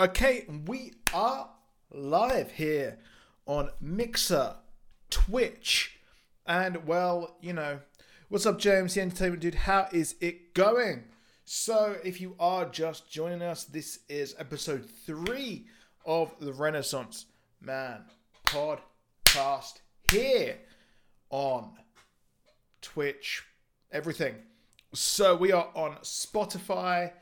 Okay, we are live here on Mixer, Twitch, and well, you know, what's up, James, the entertainment dude? How is it going? So, if you are just joining us, this is episode three of the Renaissance Man podcast here on Twitch, everything. So, we are on Spotify.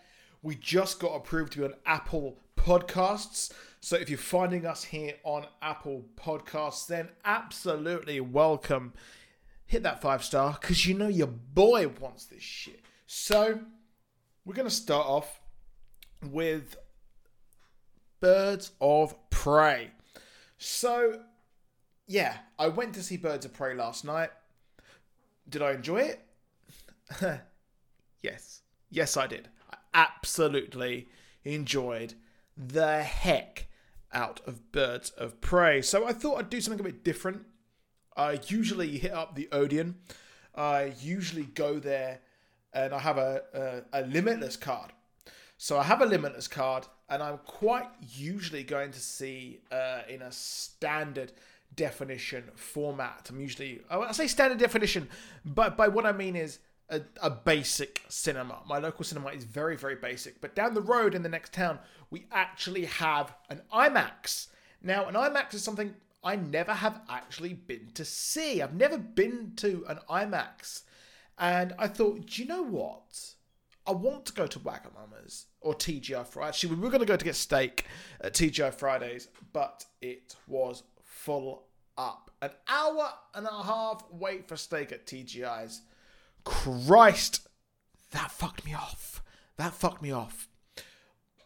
We just got approved to be on Apple Podcasts. So if you're finding us here on Apple Podcasts, then absolutely welcome. Hit that five star because you know your boy wants this shit. So we're going to start off with Birds of Prey. So, yeah, I went to see Birds of Prey last night. Did I enjoy it? yes. Yes, I did. I absolutely enjoyed the heck out of Birds of Prey. So I thought I'd do something a bit different. I usually hit up the Odeon. I usually go there and I have a, a, a limitless card. So I have a limitless card and I'm quite usually going to see uh, in a standard definition format. I'm usually, I say standard definition, but by what I mean is a, a, basic cinema. My local cinema is very, very basic. But down the road in the next town, we actually have an IMAX. Now, an IMAX is something I never have actually been to see. I've never been to an IMAX. And I thought, do you know what? I want to go to Wagamama's or TGI Fridays. Actually, we were going to go to get steak at TGI Fridays, but it was full up. An hour and a half wait for steak at TGI's Christ, that fucked me off. That fucked me off.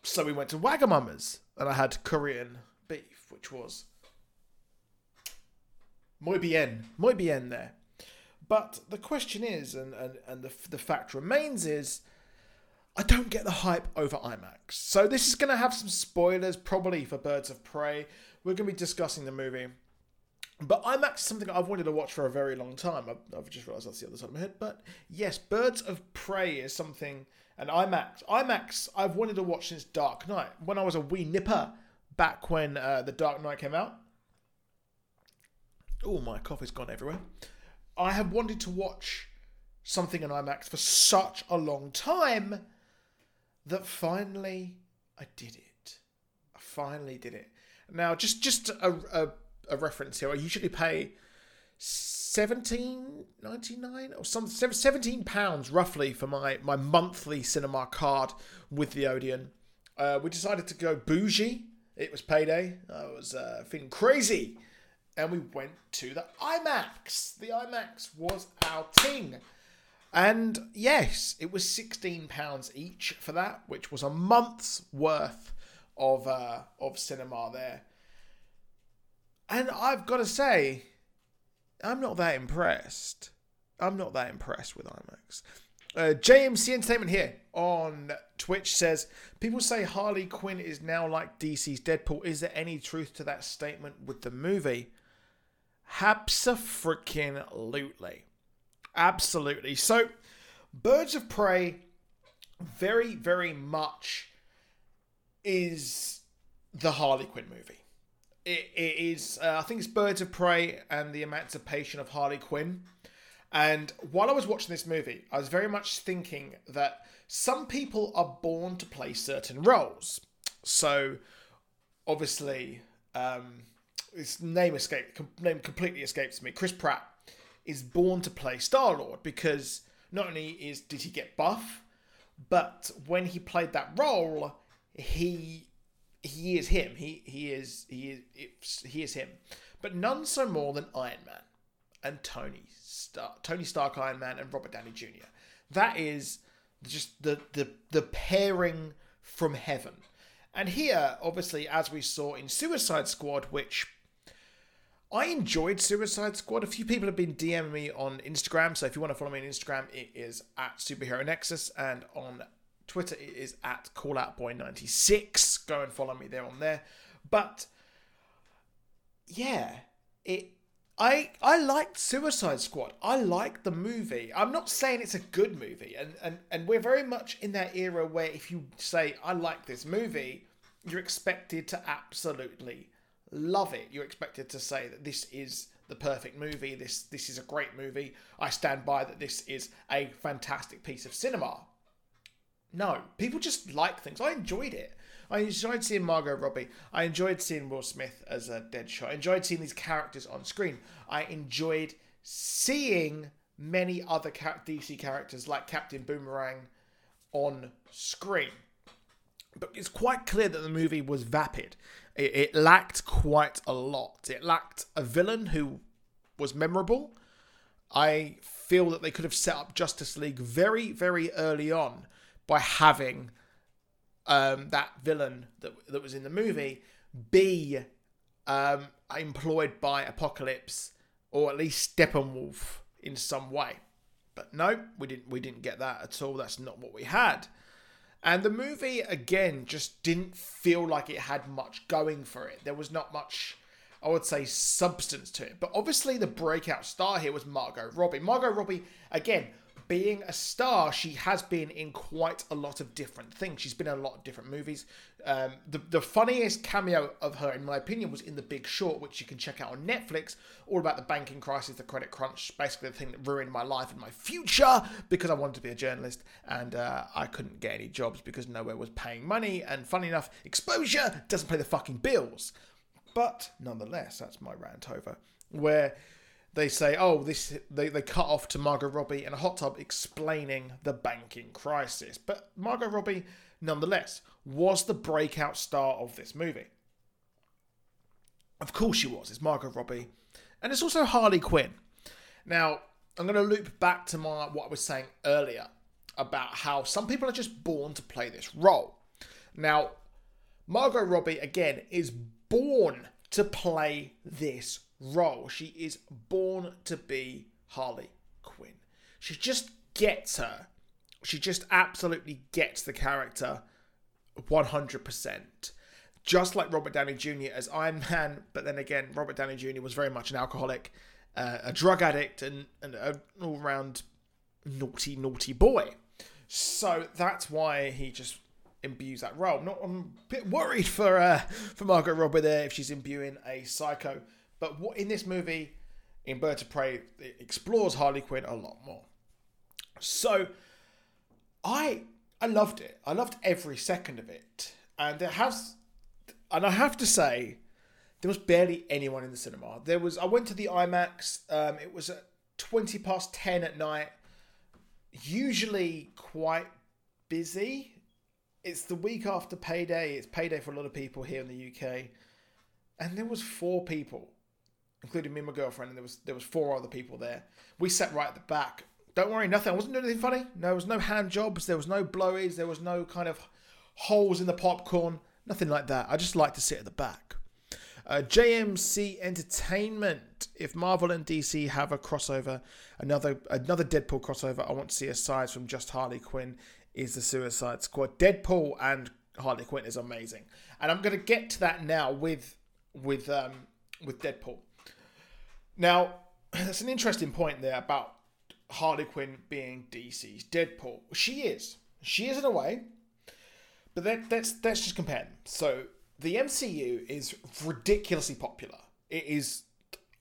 So we went to Wagamama's and I had Korean beef, which was muy bien, muy bien there. But the question is, and, and, and the, the fact remains is, I don't get the hype over IMAX. So this is going to have some spoilers, probably for Birds of Prey. We're going to be discussing the movie. But IMAX is something I've wanted to watch for a very long time. I've, I've just realised that's the other side of my head. But yes, Birds of Prey is something, and IMAX, IMAX, I've wanted to watch since Dark Knight. When I was a wee nipper, back when uh, the Dark Knight came out. Oh, my coffee's gone everywhere. I have wanted to watch something in IMAX for such a long time that finally I did it. I finally did it. Now, just just a, a a reference here. I usually pay seventeen ninety nine or some seventeen pounds roughly for my my monthly cinema card with the Odeon. Uh, we decided to go bougie. It was payday. I was uh, feeling crazy, and we went to the IMAX. The IMAX was our thing. And yes, it was sixteen pounds each for that, which was a month's worth of uh, of cinema there. And I've got to say, I'm not that impressed. I'm not that impressed with IMAX. Uh, JMC Entertainment here on Twitch says people say Harley Quinn is now like DC's Deadpool. Is there any truth to that statement with the movie? Absolutely, absolutely. So, Birds of Prey, very very much is the Harley Quinn movie it, it is uh, I think it's Birds of Prey and the Emancipation of Harley Quinn. And while I was watching this movie, I was very much thinking that some people are born to play certain roles. So, obviously, um, his name escaped, name completely escapes me. Chris Pratt is born to play Star Lord because not only is did he get buff, but when he played that role, he he is him. He he is he is he is him, but none so more than Iron Man and Tony Stark, Tony Stark, Iron Man, and Robert Downey Jr. That is just the the the pairing from heaven. And here, obviously, as we saw in Suicide Squad, which I enjoyed Suicide Squad. A few people have been DMing me on Instagram, so if you want to follow me on Instagram, it is at Superhero Nexus, and on Twitter is at calloutboy96. Go and follow me there on there. But yeah, it I I liked Suicide Squad. I liked the movie. I'm not saying it's a good movie, and, and and we're very much in that era where if you say I like this movie, you're expected to absolutely love it. You're expected to say that this is the perfect movie. This this is a great movie. I stand by that. This is a fantastic piece of cinema. No, people just like things. I enjoyed it. I enjoyed seeing Margot Robbie. I enjoyed seeing Will Smith as a Deadshot. I enjoyed seeing these characters on screen. I enjoyed seeing many other DC characters like Captain Boomerang on screen. But it's quite clear that the movie was vapid. It, it lacked quite a lot. It lacked a villain who was memorable. I feel that they could have set up Justice League very, very early on by having um, that villain that, that was in the movie be um, employed by Apocalypse or at least Steppenwolf in some way. But no, we didn't. We didn't get that at all. That's not what we had. And the movie again just didn't feel like it had much going for it. There was not much, I would say, substance to it. But obviously, the breakout star here was Margot Robbie. Margot Robbie again being a star, she has been in quite a lot of different things. She's been in a lot of different movies. Um, the, the funniest cameo of her, in my opinion, was in The Big Short, which you can check out on Netflix, all about the banking crisis, the credit crunch, basically the thing that ruined my life and my future because I wanted to be a journalist and uh, I couldn't get any jobs because nowhere was paying money. And funny enough, exposure doesn't pay the fucking bills. But nonetheless, that's my rant over. Where they say, oh, this they, they cut off to Margot Robbie in a hot tub explaining the banking crisis. But Margot Robbie, nonetheless, was the breakout star of this movie. Of course she was. It's Margot Robbie. And it's also Harley Quinn. Now, I'm going to loop back to my what I was saying earlier about how some people are just born to play this role. Now, Margot Robbie, again, is born to play this role. She is born to be Harley Quinn. She just gets her. She just absolutely gets the character 100%. Just like Robert Downey Jr. as Iron Man, but then again, Robert Downey Jr. was very much an alcoholic, uh, a drug addict, and, and an all round naughty, naughty boy. So that's why he just imbues that role. Not, I'm a bit worried for uh, for Margot Robbie there if she's imbuing a psycho but what in this movie, in Birds of Prey, it explores Harley Quinn a lot more. So, I I loved it. I loved every second of it, and it has, and I have to say, there was barely anyone in the cinema. There was. I went to the IMAX. Um, it was at twenty past ten at night. Usually quite busy. It's the week after payday. It's payday for a lot of people here in the UK, and there was four people including me and my girlfriend, and there was there was four other people there. We sat right at the back. Don't worry, nothing. I wasn't doing anything funny. No, there was no hand jobs. There was no blowies. There was no kind of holes in the popcorn. Nothing like that. I just like to sit at the back. Uh, JMC Entertainment. If Marvel and DC have a crossover, another another Deadpool crossover, I want to see aside from just Harley Quinn is the Suicide Squad. Deadpool and Harley Quinn is amazing, and I'm going to get to that now with with um, with Deadpool. Now, that's an interesting point there about Harley Quinn being DC's Deadpool. She is. She is in a way. But let, let's let's just compare them. So the MCU is ridiculously popular. It is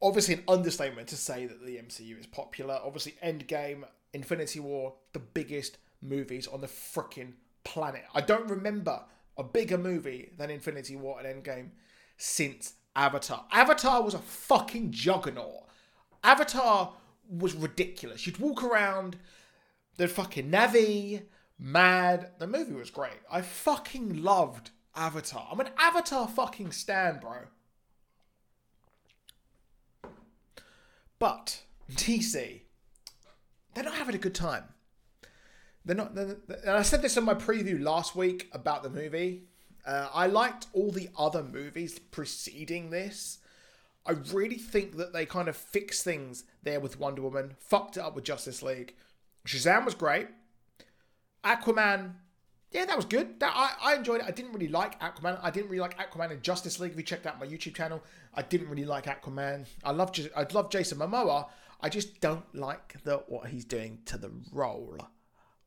obviously an understatement to say that the MCU is popular. Obviously, Endgame, Infinity War, the biggest movies on the freaking planet. I don't remember a bigger movie than Infinity War and Endgame since Avatar. Avatar was a fucking juggernaut. Avatar was ridiculous. You'd walk around the fucking Na'vi, mad. The movie was great. I fucking loved Avatar. I'm an Avatar fucking stan, bro. But DC, they're not having a good time. They're not. They're, and I said this in my preview last week about the movie. Uh, I liked all the other movies preceding this. I really think that they kind of fixed things there with Wonder Woman, fucked it up with Justice League. Shazam was great. Aquaman, yeah, that was good. That I, I enjoyed it. I didn't really like Aquaman. I didn't really like Aquaman in Justice League. If you checked out my YouTube channel, I didn't really like Aquaman. I love I love Jason Momoa. I just don't like the what he's doing to the role.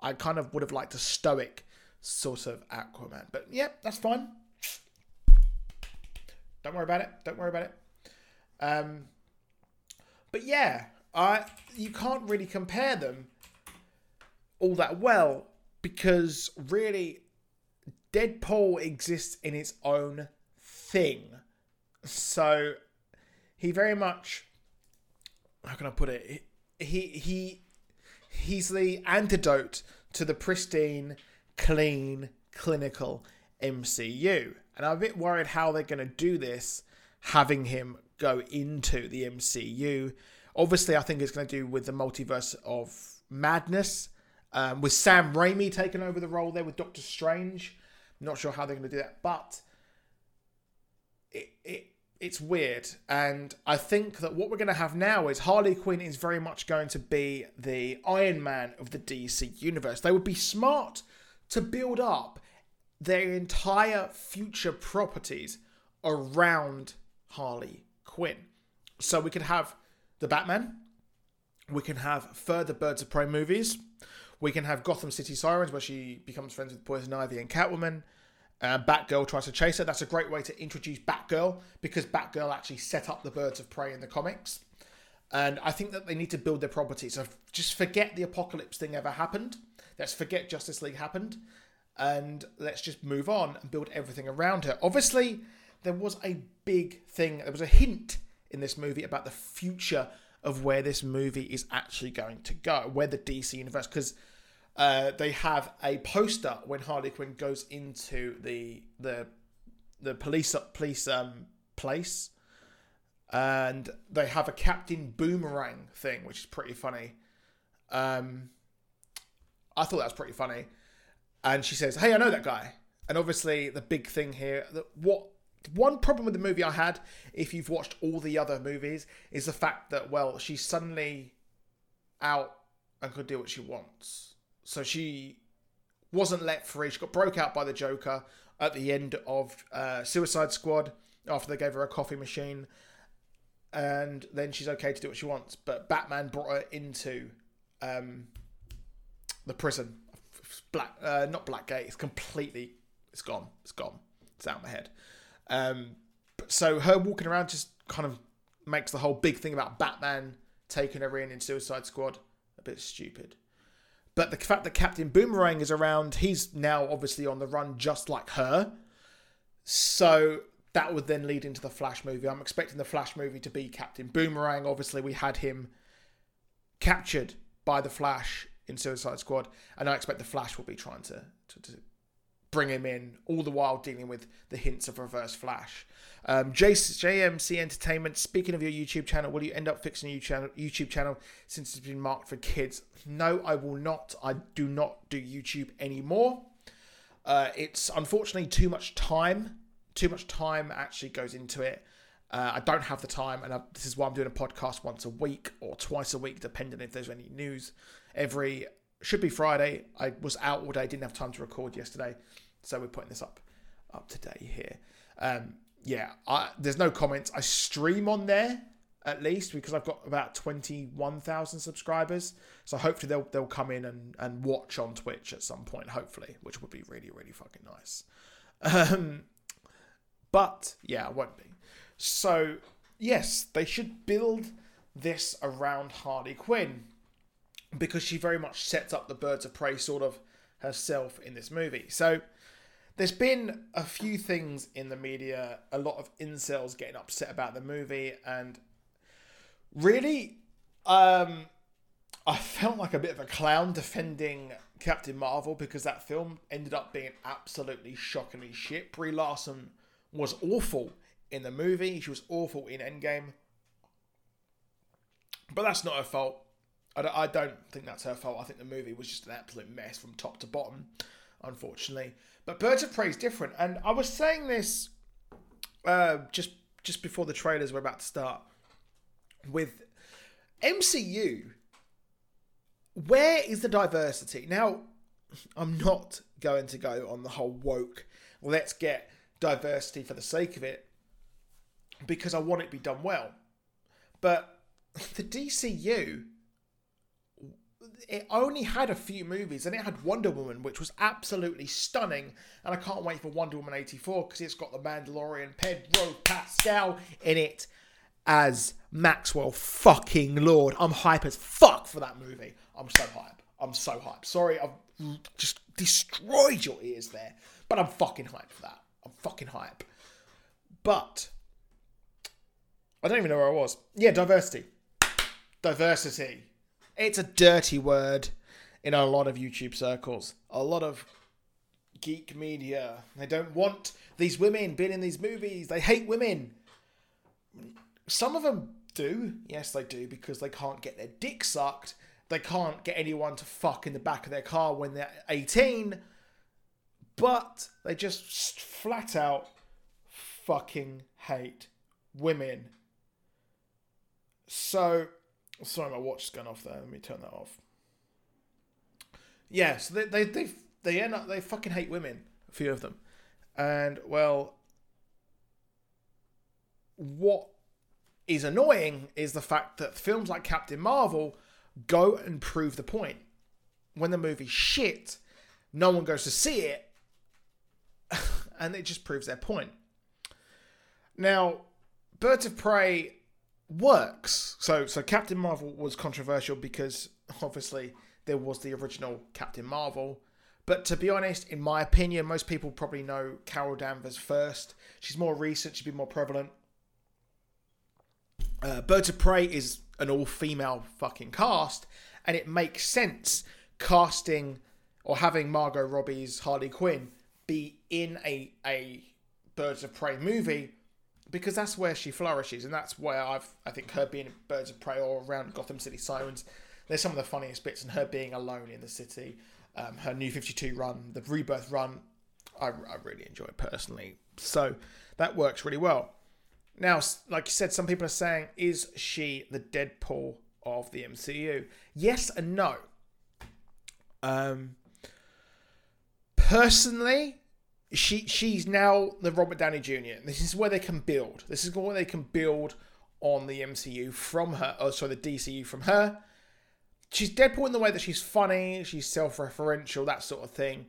I kind of would have liked a stoic sort of Aquaman. But yeah, that's fine. Don't worry about it. Don't worry about it. Um, but yeah, I you can't really compare them all that well because really Deadpool exists in its own thing. So he very much how can I put it? He he he's the antidote to the pristine, clean, clinical MCU. And I'm a bit worried how they're going to do this, having him go into the MCU. Obviously, I think it's going to do with the multiverse of madness, um, with Sam Raimi taking over the role there with Doctor Strange. I'm not sure how they're going to do that, but it, it it's weird. And I think that what we're going to have now is Harley Quinn is very much going to be the Iron Man of the DC universe. They would be smart to build up their entire future properties around Harley Quinn. So we could have the Batman, we can have further Birds of Prey movies, we can have Gotham City Sirens where she becomes friends with Poison Ivy and Catwoman. Uh, Batgirl tries to chase her. That's a great way to introduce Batgirl because Batgirl actually set up the Birds of Prey in the comics. And I think that they need to build their properties. So just forget the apocalypse thing ever happened. Let's forget Justice League happened. And let's just move on and build everything around her. Obviously, there was a big thing, there was a hint in this movie about the future of where this movie is actually going to go, where the DC universe, because uh, they have a poster when Harley Quinn goes into the the the police police um place, and they have a Captain Boomerang thing, which is pretty funny. Um, I thought that was pretty funny, and she says, "Hey, I know that guy." And obviously, the big thing here that what one problem with the movie I had, if you've watched all the other movies, is the fact that well, she's suddenly out and could do what she wants so she wasn't let free. She got broke out by the Joker at the end of uh, Suicide Squad after they gave her a coffee machine. And then she's okay to do what she wants. But Batman brought her into um, the prison. Black, uh, not Blackgate. It's completely, it's gone. It's gone. It's out of my head. Um, so her walking around just kind of makes the whole big thing about Batman taking her in in Suicide Squad a bit stupid. But the fact that Captain Boomerang is around, he's now obviously on the run just like her. So that would then lead into the Flash movie. I'm expecting the Flash movie to be Captain Boomerang. Obviously, we had him captured by the Flash in Suicide Squad, and I expect the Flash will be trying to, to, to bring him in, all the while dealing with the hints of Reverse Flash. Um, JMC Entertainment, speaking of your YouTube channel, will you end up fixing your YouTube channel since it's been marked for kids? No, I will not. I do not do YouTube anymore. Uh, it's unfortunately too much time. Too much time actually goes into it. Uh, I don't have the time, and I, this is why I'm doing a podcast once a week or twice a week, depending if there's any news. Every should be Friday. I was out all day, didn't have time to record yesterday, so we're putting this up up today here. Um, yeah, I, there's no comments. I stream on there at least because I've got about 21,000 subscribers. So hopefully they'll they'll come in and, and watch on Twitch at some point, hopefully, which would be really, really fucking nice. Um, but yeah, won't be. So, yes, they should build this around Harley Quinn because she very much sets up the birds of prey sort of herself in this movie. So, there's been a few things in the media, a lot of incels getting upset about the movie, and really, um, I felt like a bit of a clown defending Captain Marvel because that film ended up being absolutely shockingly shit. Brie Larson was awful in the movie. She was awful in Endgame. But that's not her fault. I don't, I don't think that's her fault. I think the movie was just an absolute mess from top to bottom, unfortunately. But Birds of Prey is different, and I was saying this uh, just just before the trailers were about to start. With MCU, where is the diversity? Now, I'm not going to go on the whole woke. Let's get diversity for the sake of it, because I want it to be done well. But the DCU, it only had a few movies and it had Wonder Woman, which was absolutely stunning. And I can't wait for Wonder Woman 84 because it's got the Mandalorian Pedro Pascal in it as Maxwell fucking Lord. I'm hype as fuck for that movie. I'm so hype. I'm so hype. Sorry, I've just destroyed your ears there. But I'm fucking hyped for that. I'm fucking hype. But I don't even know where I was. Yeah, diversity. Diversity. It's a dirty word in a lot of YouTube circles. A lot of geek media. They don't want these women being in these movies. They hate women. Some of them do. Yes, they do because they can't get their dick sucked. They can't get anyone to fuck in the back of their car when they're 18. But they just flat out fucking hate women. So Sorry, my watch has gone off there. Let me turn that off. Yeah, so they they they they end up they fucking hate women. A few of them, and well, what is annoying is the fact that films like Captain Marvel go and prove the point. When the movie's shit, no one goes to see it, and it just proves their point. Now, Birds of Prey works. So so Captain Marvel was controversial because obviously there was the original Captain Marvel. But to be honest, in my opinion, most people probably know Carol Danvers first. She's more recent, she'd be more prevalent. Uh, Birds of Prey is an all female fucking cast, and it makes sense casting or having Margot Robbie's Harley Quinn be in a, a Birds of Prey movie because that's where she flourishes, and that's where I've I think her being Birds of Prey or around Gotham City Sirens. There's some of the funniest bits, and her being alone in the city, um, her New Fifty Two run, the Rebirth run, I, I really enjoy it personally. So that works really well. Now, like you said, some people are saying, is she the Deadpool of the MCU? Yes and no. Um, personally, she she's now the Robert Downey Jr. This is where they can build. This is where they can build on the MCU from her. Oh, sorry, the DCU from her. She's Deadpool in the way that she's funny, she's self-referential, that sort of thing.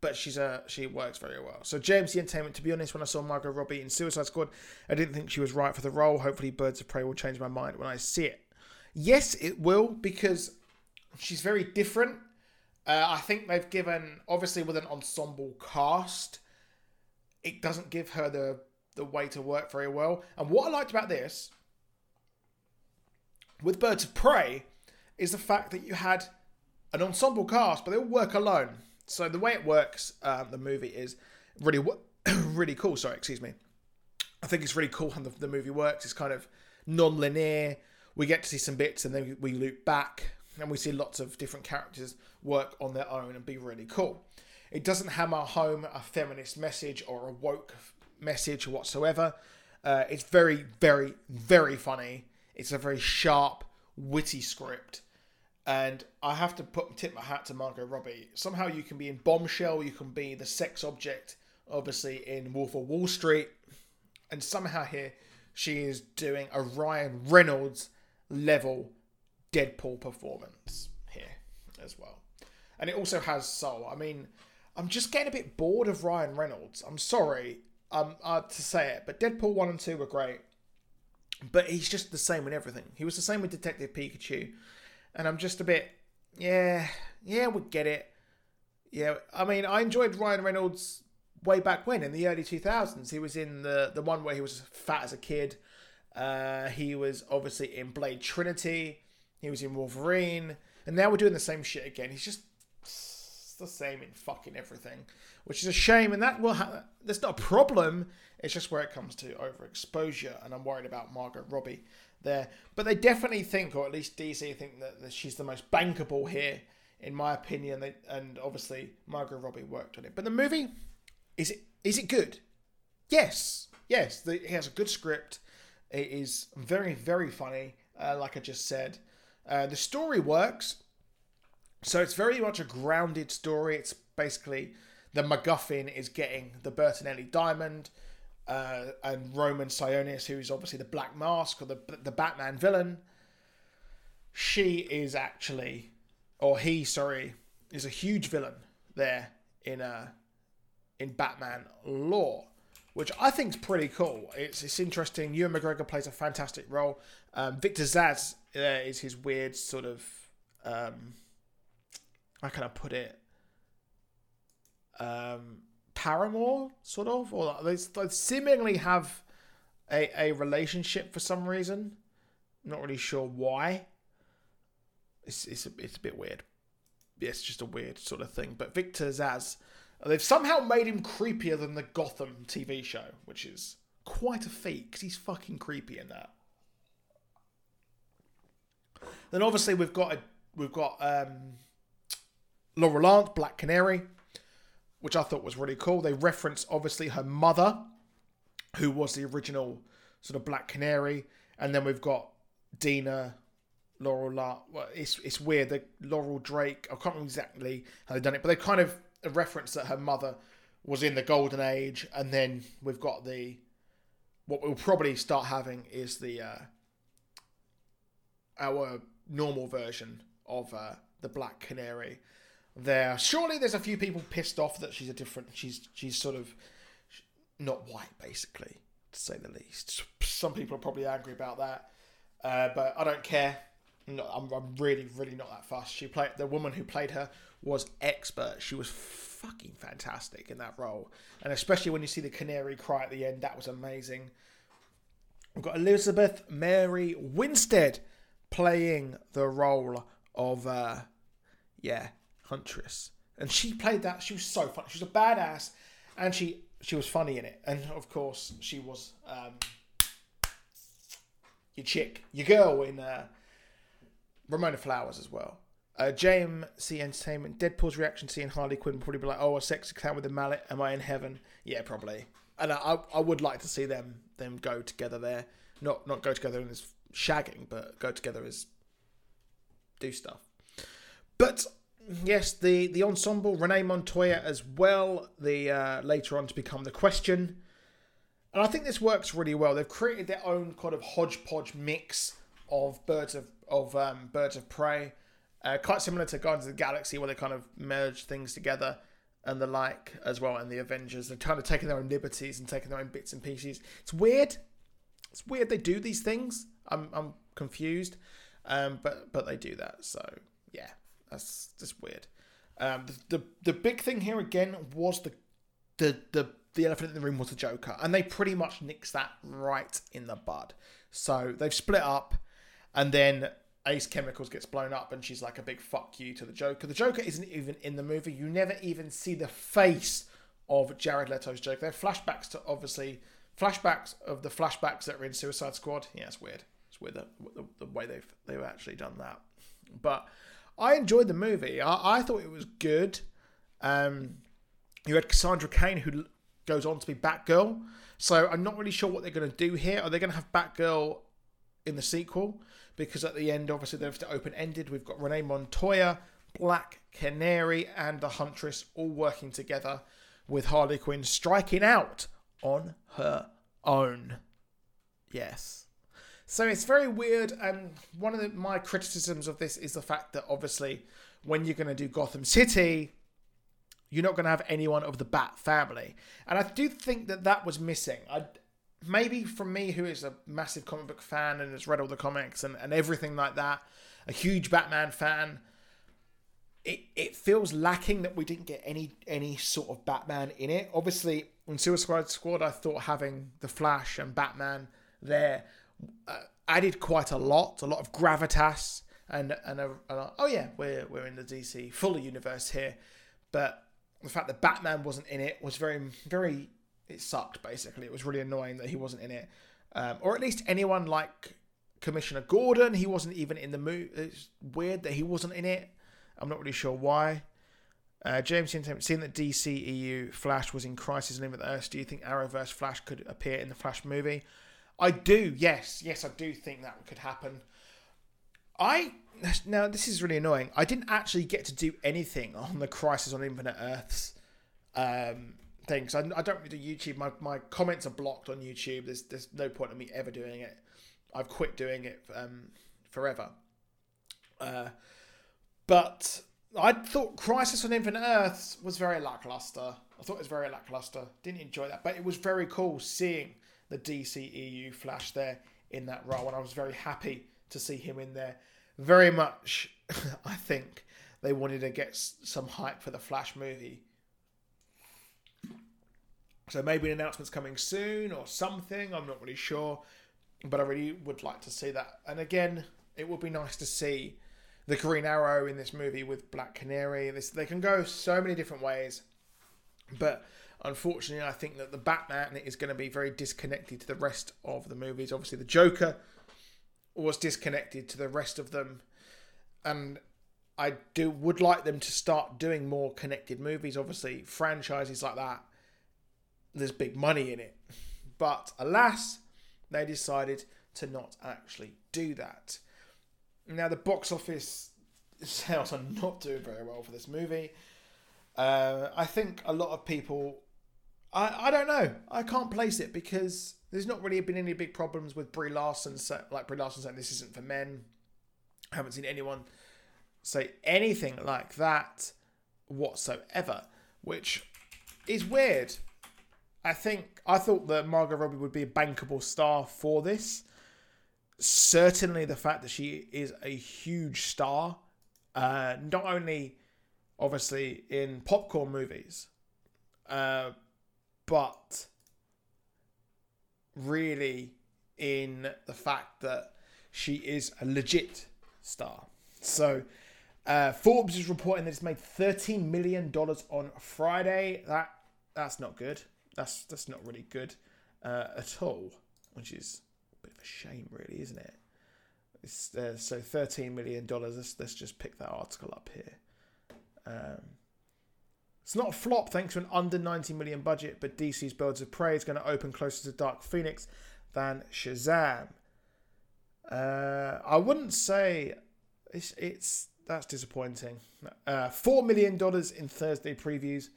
But she's a she works very well. So James the Entertainment, to be honest, when I saw Margot Robbie in Suicide Squad, I didn't think she was right for the role. Hopefully, Birds of Prey will change my mind when I see it. Yes, it will because she's very different uh, I think they've given, obviously, with an ensemble cast, it doesn't give her the the way to work very well. And what I liked about this, with Birds of Prey, is the fact that you had an ensemble cast, but they all work alone. So the way it works, um, the movie is really really cool. Sorry, excuse me. I think it's really cool how the, the movie works. It's kind of non-linear. We get to see some bits, and then we loop back, and we see lots of different characters work on their own and be really cool. It doesn't hammer home a feminist message or a woke message whatsoever. Uh, it's very, very, very funny. It's a very sharp, witty script. And I have to put tip my hat to Margot Robbie. Somehow you can be in Bombshell, you can be the sex object, obviously in Wolf of Wall Street, and somehow here she is doing a Ryan Reynolds level Deadpool performance here as well and it also has soul. I mean, I'm just getting a bit bored of Ryan Reynolds. I'm sorry um, uh, to say it, but Deadpool 1 and 2 were great. But he's just the same in everything. He was the same with Detective Pikachu. And I'm just a bit, yeah, yeah, we get it. Yeah, I mean, I enjoyed Ryan Reynolds way back when in the early 2000s. He was in the, the one where he was fat as a kid. Uh, he was obviously in Blade Trinity. He was in Wolverine. And now we're doing the same shit again. He's just the same in fucking everything, which is a shame. And that will ha- that's not a problem. It's just where it comes to overexposure, and I'm worried about Margot Robbie there. But they definitely think, or at least DC think that, that she's the most bankable here, in my opinion. They, and obviously Margot Robbie worked on it. But the movie is it is it good? Yes, yes. The, has a good script. It is very very funny. Uh, like I just said, uh, the story works. So it's very much a grounded story. It's basically the MacGuffin is getting the Bertinelli diamond, uh, and Roman Sionis, who's obviously the Black Mask or the the Batman villain. She is actually or he, sorry, is a huge villain there in uh, in Batman lore, which I think is pretty cool. It's it's interesting. Ewan McGregor plays a fantastic role. Um, Victor Zsasz uh, is his weird sort of um, how can I put it? Um, paramour, sort of, or they, they seemingly have a a relationship for some reason. not really sure why. It's it's a, it's a bit weird. It's just a weird sort of thing. But Victor Zsasz, they've somehow made him creepier than the Gotham TV show, which is quite a feat because he's fucking creepy in that. Then obviously we've got a we've got um, Laurel Lance, Black Canary, which I thought was really cool. They reference obviously her mother, who was the original sort of Black Canary, and then we've got Dinah, Laurel. La- well, it's it's weird. The Laurel Drake. I can't remember exactly how they've done it, but they kind of reference that her mother was in the Golden Age, and then we've got the what we'll probably start having is the uh, our normal version of uh, the Black Canary. There, surely there's a few people pissed off that she's a different. She's she's sort of not white, basically, to say the least. Some people are probably angry about that, uh, but I don't care. No, I'm, I'm really, really not that fussed. She played the woman who played her was expert. She was fucking fantastic in that role, and especially when you see the canary cry at the end, that was amazing. We've got Elizabeth Mary Winstead playing the role of, uh, yeah, Huntress, and she played that. She was so funny. She was a badass, and she she was funny in it, and of course she was um, your chick, your girl in. Uh, Ramona Flowers as well. Uh, JMC Entertainment, Deadpool's reaction seeing Harley Quinn probably be like, "Oh, a sexy clown with a mallet. Am I in heaven?" Yeah, probably. And I, I would like to see them them go together there. Not not go together as shagging, but go together as do stuff. But yes, the the ensemble Renee Montoya as well. The uh, later on to become the question, and I think this works really well. They've created their own kind of hodgepodge mix of birds of of um, Birds of Prey, uh, quite similar to Guardians of the Galaxy, where they kind of merge things together and the like as well. And the Avengers, they're kind of taking their own liberties and taking their own bits and pieces. It's weird. It's weird they do these things. I'm I'm confused, um, but but they do that. So yeah, that's just weird. Um, the, the the big thing here again was the the the the elephant in the room was the Joker, and they pretty much nixed that right in the bud. So they've split up, and then Ace Chemicals gets blown up, and she's like a big fuck you to the Joker. The Joker isn't even in the movie. You never even see the face of Jared Leto's Joker. There are flashbacks to obviously flashbacks of the flashbacks that were in Suicide Squad. Yeah, it's weird. It's weird the, the, the way they've they've actually done that. But I enjoyed the movie. I, I thought it was good. Um, you had Cassandra Cain who goes on to be Batgirl. So I'm not really sure what they're going to do here. Are they going to have Batgirl in the sequel? Because at the end, obviously, they have to open ended. We've got Renee Montoya, Black Canary, and the Huntress all working together with Harley Quinn striking out on her own. Yes. So it's very weird, and one of the, my criticisms of this is the fact that obviously, when you're going to do Gotham City, you're not going to have anyone of the Bat family, and I do think that that was missing. I maybe from me, who is a massive comic book fan and has read all the comics and, and everything like that, a huge Batman fan, it, it feels lacking that we didn't get any any sort of Batman in it. Obviously, in Suicide Squad, I thought having the Flash and Batman there uh, added quite a lot, a lot of gravitas, and and a, a, oh yeah, we're we're in the DC fuller universe here, but the fact that Batman wasn't in it was very very it sucked basically. It was really annoying that he wasn't in it, um, or at least anyone like Commissioner Gordon. He wasn't even in the movie. It's weird that he wasn't in it. I'm not really sure why. Uh, James seeing that DCEU Flash was in Crisis on Infinite Earths, do you think Arrowverse Flash could appear in the Flash movie? I do. Yes, yes, I do think that could happen. I now this is really annoying. I didn't actually get to do anything on the Crisis on Infinite Earths um, things. I, I don't do YouTube. My, my comments are blocked on YouTube. There's there's no point in me ever doing it. I've quit doing it um, forever. Uh, but I thought Crisis on Infinite Earths was very lackluster. I thought it was very lackluster. Didn't enjoy that, but it was very cool seeing the DCEU Flash there in that role, and I was very happy to see him in there. Very much, I think they wanted to get some hype for the Flash movie. So maybe an announcement's coming soon or something. I'm not really sure, but I really would like to see that. And again, it would be nice to see the Green Arrow in this movie with Black Canary. This they can go so many different ways, but unfortunately, I think that the Batman is going to be very disconnected to the rest of the movies. Obviously, the Joker was disconnected to the rest of them, and I do would like them to start doing more connected movies. Obviously, franchises like that, there's big money in it, but alas, they decided to not actually do that. Now, the box office sales are not doing very well for this movie. Uh, I think a lot of people, I, I don't know, I can't place it because there's not really been any big problems with Brie Larson, like Brie Larson saying this isn't for men. I haven't seen anyone say anything like that whatsoever, which is weird. I think I thought that Margot Robbie would be a bankable star for this certainly the fact that she is a huge star, uh, not only obviously in popcorn movies, uh, but really in the fact that she is a legit star. So, uh, Forbes is reporting that it's made thirteen million dollars on Friday. That that's not good. That's that's not really good uh, at all. Which is a bit of a shame, really, isn't it? Uh, so thirteen million dollars. Let's, let's just pick that article up here. Um, it's not a flop thanks to an under 90 million budget, but DC's Birds of Prey is going to open closer to Dark Phoenix than Shazam. Uh, I wouldn't say it's, it's that's disappointing. Uh, Four million dollars in Thursday previews,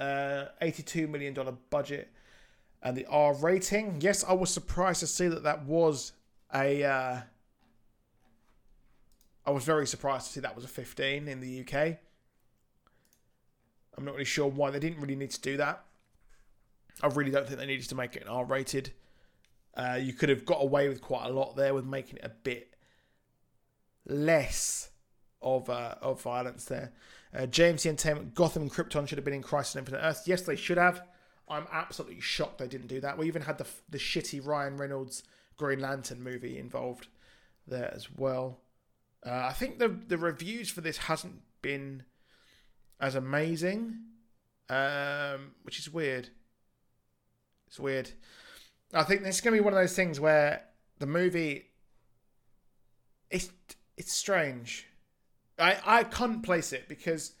uh, 82 million dollar budget and the R rating. Yes, I was surprised to see that that was a. Uh, I was very surprised to see that was a 15 in the UK. I'm not really sure why they didn't really need to do that. I really don't think they needed to make it an R rated. Uh, you could have got away with quite a lot there with making it a bit less of uh, of violence there. Uh, James the Entertainment, Gotham and Krypton should have been in Crisis on Infinite Earth. Yes, they should have. I'm absolutely shocked they didn't do that. We even had the the shitty Ryan Reynolds Green Lantern movie involved there as well. Uh, I think the the reviews for this hasn't been as amazing, um, which is weird. It's weird. I think this is going to be one of those things where the movie it's it's strange. I I can't place it because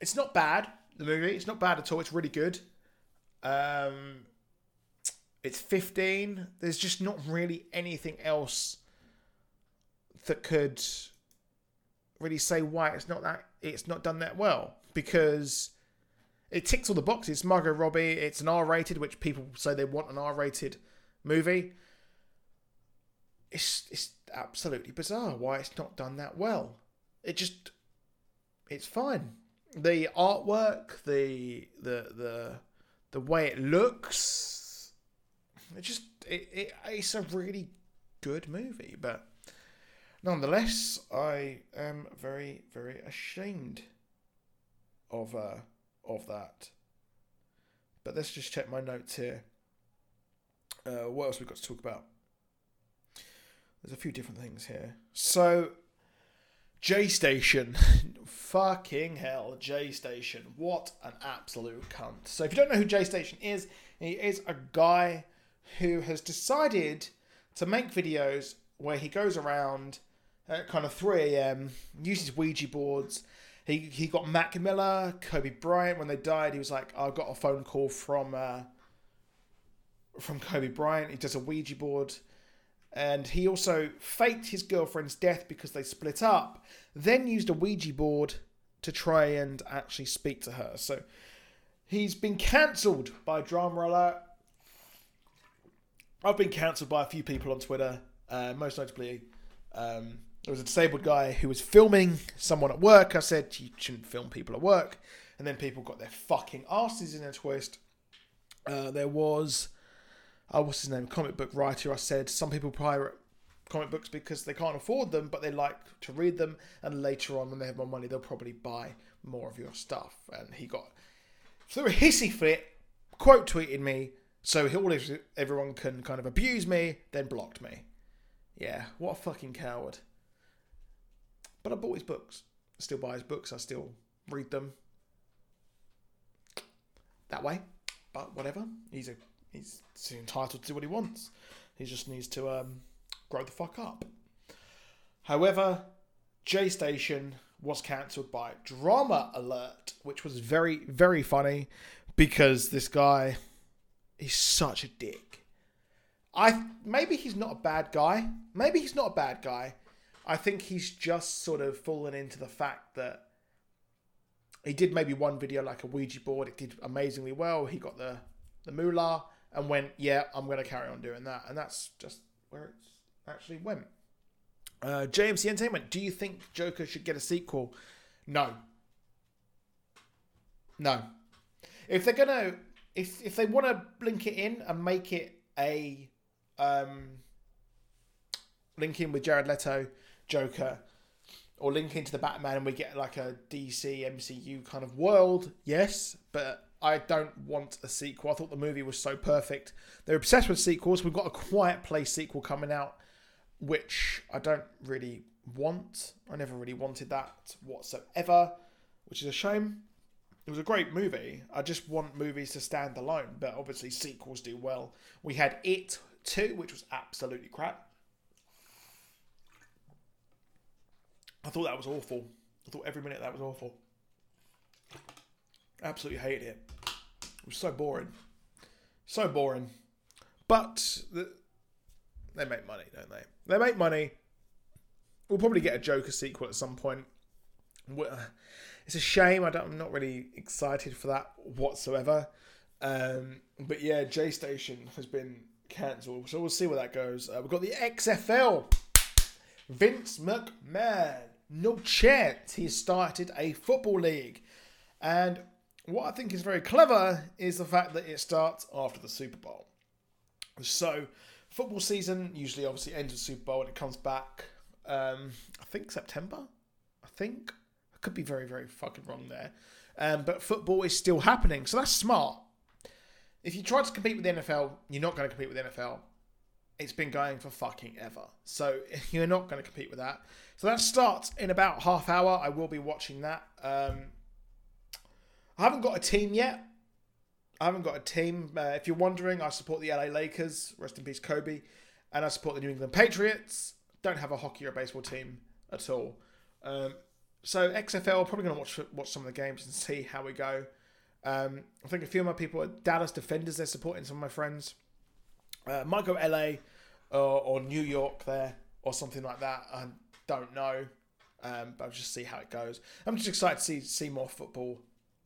it's not bad. The movie it's not bad at all. It's really good. Um, it's 15. There's just not really anything else that could really say why it's not that it's not done that well because it ticks all the boxes. It's Margot Robbie, it's an R-rated, which people say they want an R-rated movie. It's it's absolutely bizarre why it's not done that well. It just it's fine. The artwork, the the the the way it looks, it just it, it it's a really good movie, but nonetheless, I am very very ashamed of uh of that. But let's just check my notes here. Uh, what else we've got to talk about? There's a few different things here. So J Station. Fucking hell, J Station. What an absolute cunt. So, if you don't know who J Station is, he is a guy who has decided to make videos where he goes around at kind of 3 a.m., uses Ouija boards. He, he got Mac Miller, Kobe Bryant, when they died, he was like, I got a phone call from uh, from Kobe Bryant. He does a Ouija board and he also faked his girlfriend's death because they split up, then used a Ouija board to try and actually speak to her. So he's been cancelled by Drama Alert. I've been cancelled by a few people on Twitter, uh, most notably um, there was a disabled guy who was filming someone at work. I said you shouldn't film people at work, and then people got their fucking asses in a twist. Uh, there was, uh, what's his name, comic book writer. I said some people pirate comic books because they can't afford them, but they like to read them, and later on when they have more money, they'll probably buy more of your stuff. And he got through a hissy fit, quote tweeted me, so he, all everyone can kind of abuse me, then blocked me. Yeah, what a fucking coward. But I bought his books. I still buy his books. I still read them. That way. But whatever. He's a he's entitled to do what he wants. He just needs to um, grow the fuck up. However, Jaystation was cancelled by Drama Alert, which was very, very funny because this guy is such a dick. I maybe he's not a bad guy. Maybe he's not a bad guy. I think he's just sort of fallen into the fact that he did maybe one video like a Ouija board. It did amazingly well. He got the the moolah and went, yeah, I'm going to carry on doing that, and that's just where it's actually went. Uh, JMC Entertainment, do you think Joker should get a sequel? No. No. If they're gonna, if if they want to link it in and make it a um, link in with Jared Leto Joker or link into the Batman and we get like a DC MCU kind of world, yes, but I don't want a sequel. I thought the movie was so perfect. They're obsessed with sequels. We've got a Quiet Place sequel coming out, which I don't really want. I never really wanted that whatsoever, which is a shame. It was a great movie. I just want movies to stand alone, but obviously sequels do well. We had It 2, which was absolutely crap. I thought that was awful. I thought every minute that was awful. Absolutely hated it. Was so boring. So boring. But the, they make money, don't they? They make money. We'll probably get a Joker sequel at some point. It's a shame. I don't, I'm not really excited for that whatsoever. Um, but yeah, Jaystation has been cancelled, so we'll see where that goes. Uh, we've got the XFL. Vince McMahon no chance he started a football league. And what I think is very clever is the fact that it starts after the Super Bowl. So, football season usually obviously ends with Super Bowl and it comes back, um, I think September. I think. I could be very, very fucking wrong there. Um, but football is still happening. So that's smart. If you try to compete with the NFL, you're not going to compete with the NFL it's been going for fucking ever. So you're not going to compete with that. So that starts in about half hour. I will be watching that. Um, I haven't got a team yet. I haven't got a team. Uh, if you're wondering, I support the LA Lakers. Rest in peace, Kobe. And I support the New England Patriots. Don't have a hockey or baseball team at all. Um, so XFL, probably going to watch watch some of the games and see how we go. Um, I think a few of my people Dallas Defenders. They're supporting some of my friends. Uh, might go LA or, or, New York there or something like that. I don't know, um, but I'll just see how it goes. I'm just excited to see see more football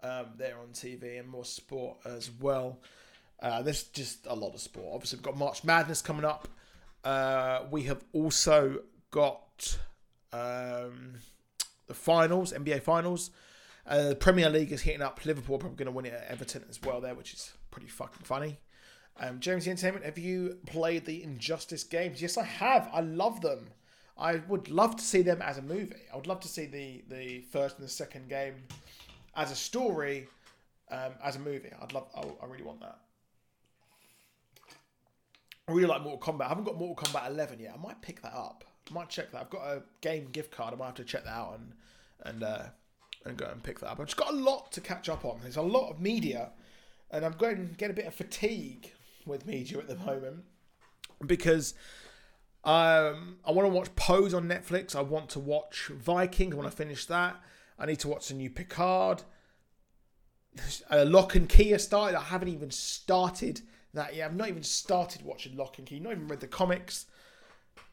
um, there on TV and more sport as well. Uh, there's just a lot of sport. Obviously, we've got March Madness coming up. Uh, we have also got um, the finals, NBA finals. Uh, the Premier League is hitting up. Liverpool probably going to win it at Everton as well there, which is pretty fucking funny. Um, James Entertainment, have you played the Injustice games? Yes, I have. I love them. I would love to see them as a movie. I would love to see the the first and the second game as a story, um, as a movie. I'd love. I, I really want that. I really like Mortal Kombat. I haven't got Mortal Kombat 11 yet. I might pick that up. I might check that. I've got a game gift card. I might have to check that out and and uh, and go and pick that up. I've just got a lot to catch up on. There's a lot of media, and I'm going to get a bit of fatigue with media at the moment because um, I want to watch Pose on Netflix. I want to watch Vikings. I want to finish that. I need to watch the new Picard. Uh, Locke and Key has started. I haven't even started that yet. I've not even started watching Locke and Key. Not even read the comics.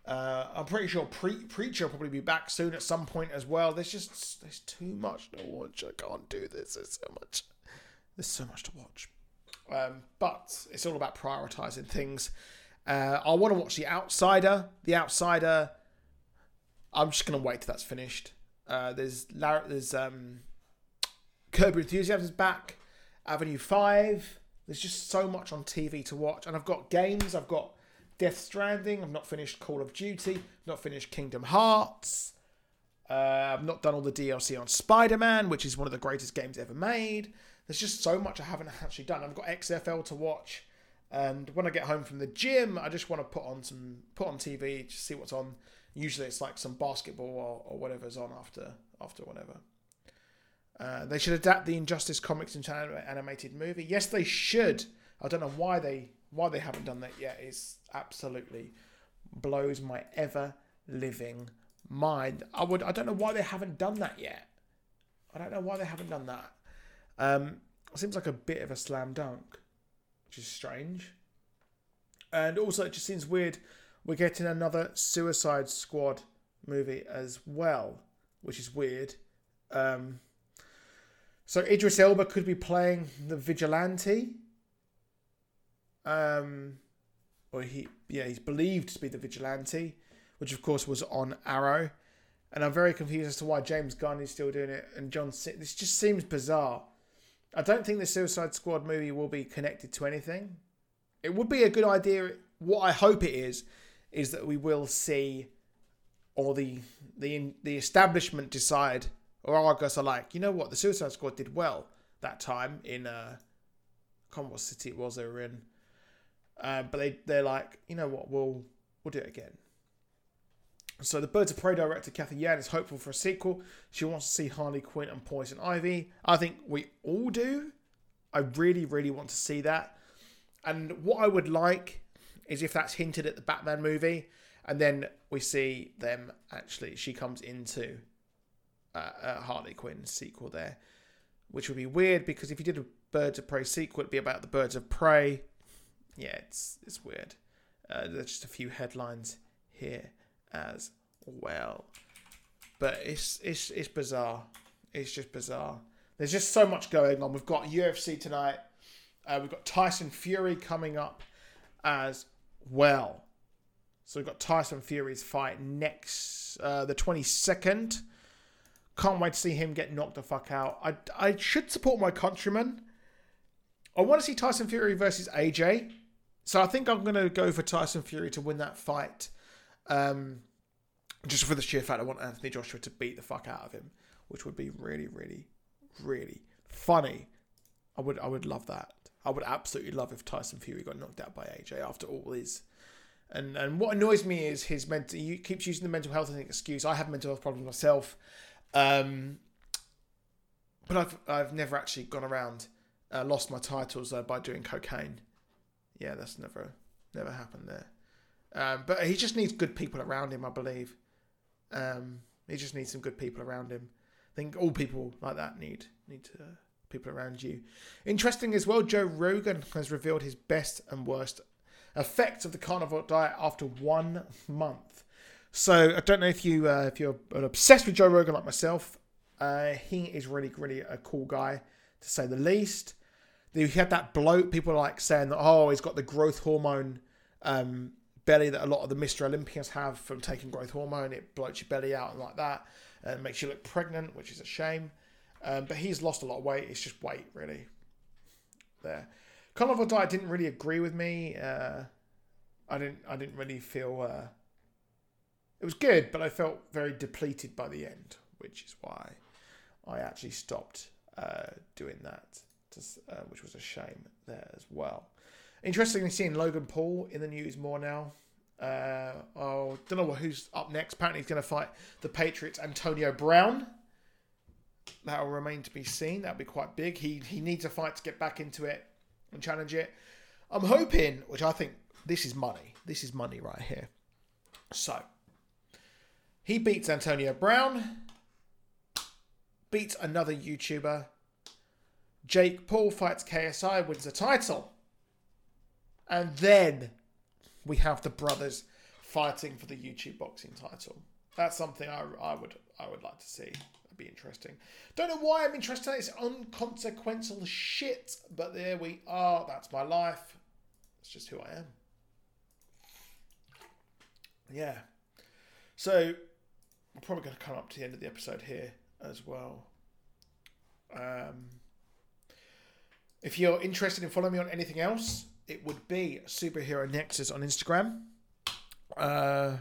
Uh, I'm pretty sure Pre- Preacher will probably be back soon at some point as well. There's just there's too much to watch. I can't do this. There's so much. There's so much to watch. Um, but it's all about prioritizing things. Uh, I want to watch The Outsider. The Outsider. I'm just gonna wait till that's finished. Uh, there's Lar- there's um, Your Enthusiasm's back, Avenue Five. There's just so much on TV to watch, and I've got games. I've got Death Stranding. I've not finished Call of Duty. Not finished Kingdom Hearts. Uh, I've not done all the DLC on Spider Man, which is one of the greatest games ever made. There's just so much I haven't actually done. I've got XFL to watch, and when I get home from the gym, I just want to put on some put on TV, just see what's on. Usually, it's like some basketball or, or whatever's on after after whatever. Uh, they should adapt the Injustice comics into an animated movie. Yes, they should. I don't know why they why they haven't done that yet. It's absolutely blows my ever living mind. I would. I don't know why they haven't done that yet. I don't know why they haven't done that. Um, seems like a bit of a slam dunk, which is strange. And also, it just seems weird. We're getting another Suicide Squad movie as well, which is weird. Um, so Idris Elba could be playing the vigilante. Um, or he, yeah, he's believed to be the vigilante, which of course was on Arrow. And I'm very confused as to why James Gunn is still doing it and John. This just seems bizarre. I don't think the Suicide Squad movie will be connected to anything. It would be a good idea. What I hope it is, is that we will see, or the the the establishment decide, or Argus are like, you know what, the Suicide Squad did well that time in uh, can't what city it was they were in, uh, but they they're like, you know what, we'll we'll do it again. So the Birds of Prey director Cathy Yan is hopeful for a sequel. She wants to see Harley Quinn and Poison Ivy. I think we all do. I really, really want to see that. And what I would like is if that's hinted at the Batman movie, and then we see them actually. She comes into uh, a Harley Quinn sequel there, which would be weird because if you did a Birds of Prey sequel, it'd be about the Birds of Prey. Yeah, it's it's weird. Uh, there's just a few headlines here as well. But it's it's it's bizarre. It's just bizarre. There's just so much going on. We've got UFC tonight. Uh, we've got Tyson Fury coming up as well. So we've got Tyson Fury's fight next, uh, the 22nd. Can't wait to see him get knocked the fuck out. I, I should support my countrymen. I want to see Tyson Fury versus AJ. So I think I'm going to go for Tyson Fury to win that fight. Um, just for the sheer fact I want Anthony Joshua to beat the fuck out of him, which would be really, really, really funny. I would, I would love that. I would absolutely love if Tyson Fury got knocked out by AJ after all his. And and what annoys me is his mental. He keeps using the mental health as an excuse. I have mental health problems myself, um, but I've I've never actually gone around uh, lost my titles uh, by doing cocaine. Yeah, that's never never happened there. Um, but he just needs good people around him, I believe. Um, he just needs some good people around him. I think all people like that need need to, people around you. Interesting as well. Joe Rogan has revealed his best and worst effects of the carnivore diet after one month. So I don't know if you uh, if you're obsessed with Joe Rogan like myself. Uh, he is really really a cool guy to say the least. He had that bloat. People like saying that oh he's got the growth hormone um, belly that a lot of the Mr. Olympians have from taking growth hormone. It bloats your belly out and like that, and makes you look pregnant, which is a shame. Um, but he's lost a lot of weight. It's just weight, really. There, carnivore diet didn't really agree with me. Uh, I didn't. I didn't really feel. Uh, it was good, but I felt very depleted by the end, which is why I actually stopped uh, doing that, to, uh, which was a shame there as well. Interestingly, seeing Logan Paul in the news more now. Uh, oh, don't know who's up next. Apparently, he's going to fight the Patriots' Antonio Brown. That will remain to be seen. That'll be quite big. He he needs a fight to get back into it and challenge it. I'm hoping, which I think this is money. This is money right here. So he beats Antonio Brown, beats another YouTuber. Jake Paul fights KSI, wins the title. And then we have the brothers fighting for the YouTube boxing title. That's something I, I would I would like to see. That'd be interesting. Don't know why I'm interested. in It's unconsequential shit, but there we are. That's my life. That's just who I am. Yeah. So we're probably going to come up to the end of the episode here as well. Um, if you're interested in following me on anything else, it would be Superhero Nexus on Instagram. Uh,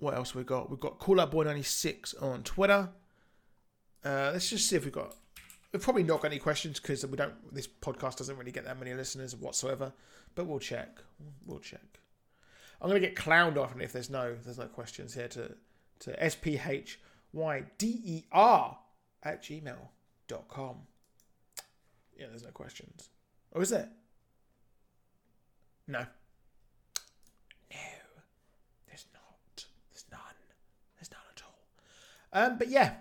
what else we got? We've got Call Out Boy 96 on Twitter. Uh, let's just see if we've got. We've probably not got any questions because we don't. This podcast doesn't really get that many listeners whatsoever. But we'll check. We'll check. I'm gonna get clowned off if there's no there's no questions here to to s p h y d e r at gmail.com. Yeah, there's no questions. Oh, is there? No, there's not. There's none. There's none at all. Um, but yeah,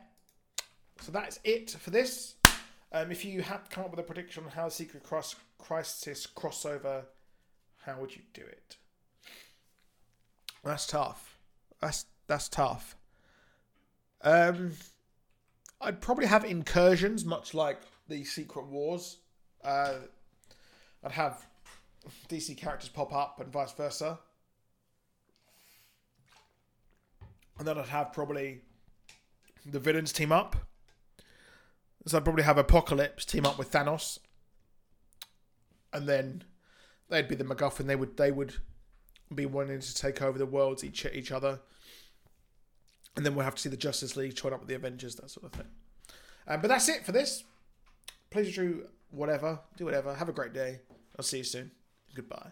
so that's it for this. Um, if you had come up with a prediction on how Secret Cross Crisis crossover, how would you do it? That's tough. That's that's tough. Um, I'd probably have incursions, much like the Secret Wars. Uh, I'd have DC characters pop up and vice versa. And then I'd have probably the villains team up. So I'd probably have Apocalypse team up with Thanos. And then they'd be the MacGuffin. They would they would be wanting to take over the worlds each each other. And then we'll have to see the Justice League join up with the Avengers, that sort of thing. Um, but that's it for this. Please do whatever, do whatever. Have a great day. I'll see you soon. Goodbye.